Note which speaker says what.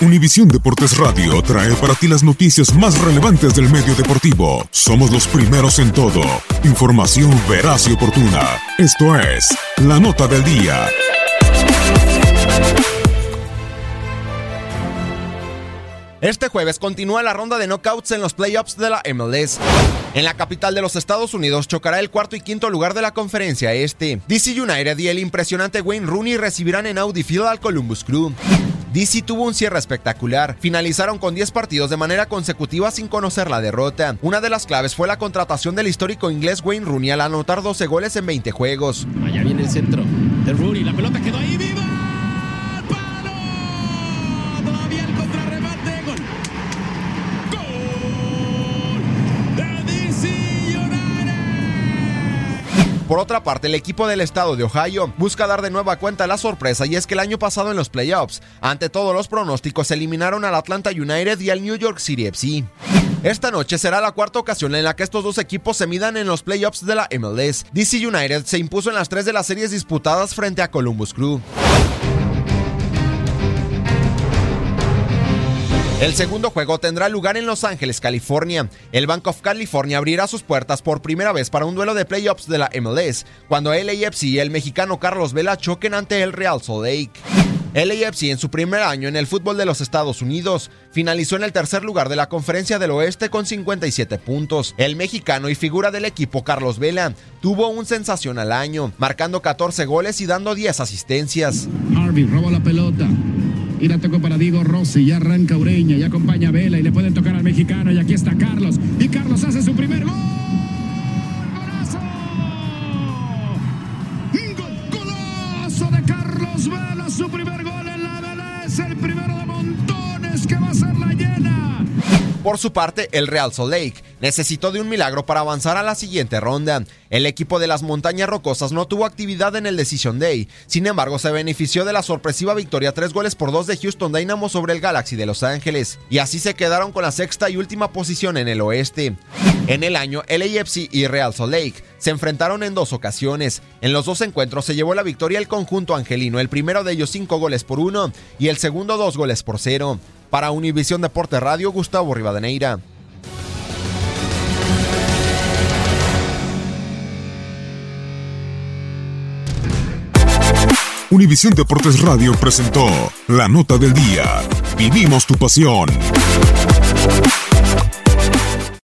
Speaker 1: Univisión Deportes Radio trae para ti las noticias más relevantes del medio deportivo. Somos los primeros en todo. Información veraz y oportuna. Esto es La Nota del Día.
Speaker 2: Este jueves continúa la ronda de knockouts en los playoffs de la MLS. En la capital de los Estados Unidos chocará el cuarto y quinto lugar de la conferencia este. DC United y el impresionante Wayne Rooney recibirán en Audi Field al Columbus Crew. DC tuvo un cierre espectacular. Finalizaron con 10 partidos de manera consecutiva sin conocer la derrota. Una de las claves fue la contratación del histórico inglés Wayne Rooney al anotar 12 goles en 20 juegos.
Speaker 3: Allá viene el centro de Rooney, la pelota quedó ahí
Speaker 2: Por otra parte, el equipo del estado de Ohio busca dar de nueva cuenta la sorpresa y es que el año pasado en los playoffs, ante todos los pronósticos, eliminaron al Atlanta United y al New York City FC. Esta noche será la cuarta ocasión en la que estos dos equipos se midan en los playoffs de la MLS. DC United se impuso en las tres de las series disputadas frente a Columbus Crew. El segundo juego tendrá lugar en Los Ángeles, California. El Bank of California abrirá sus puertas por primera vez para un duelo de playoffs de la MLS, cuando LAFC y el mexicano Carlos Vela choquen ante el Real Salt Lake. LAFC en su primer año en el fútbol de los Estados Unidos finalizó en el tercer lugar de la Conferencia del Oeste con 57 puntos. El mexicano y figura del equipo Carlos Vela tuvo un sensacional año, marcando 14 goles y dando 10 asistencias.
Speaker 3: Harvey roba la pelota. Y la tocó para Diego Rossi. Ya arranca Ureña. Ya acompaña a Vela. Y le pueden tocar al mexicano. Y aquí está Carlos. Y Carlos hace su primer gol. ¡Golazo! Gol- ¡Golazo de Carlos Vela! Su primer gol en la MLS. El primero de montones que va a ser la llena.
Speaker 2: Por su parte, el Real Salt Lake necesitó de un milagro para avanzar a la siguiente ronda. El equipo de las Montañas Rocosas no tuvo actividad en el Decision Day, sin embargo se benefició de la sorpresiva victoria 3 goles por 2 de Houston Dynamo sobre el Galaxy de Los Ángeles, y así se quedaron con la sexta y última posición en el oeste. En el año, LAFC y Real Salt Lake se enfrentaron en dos ocasiones. En los dos encuentros se llevó la victoria el conjunto angelino, el primero de ellos 5 goles por 1 y el segundo 2 goles por 0. Para Univisión Deporte Radio, Gustavo Rivadeneira.
Speaker 1: Univisión Deportes Radio presentó La Nota del Día. Vivimos tu pasión.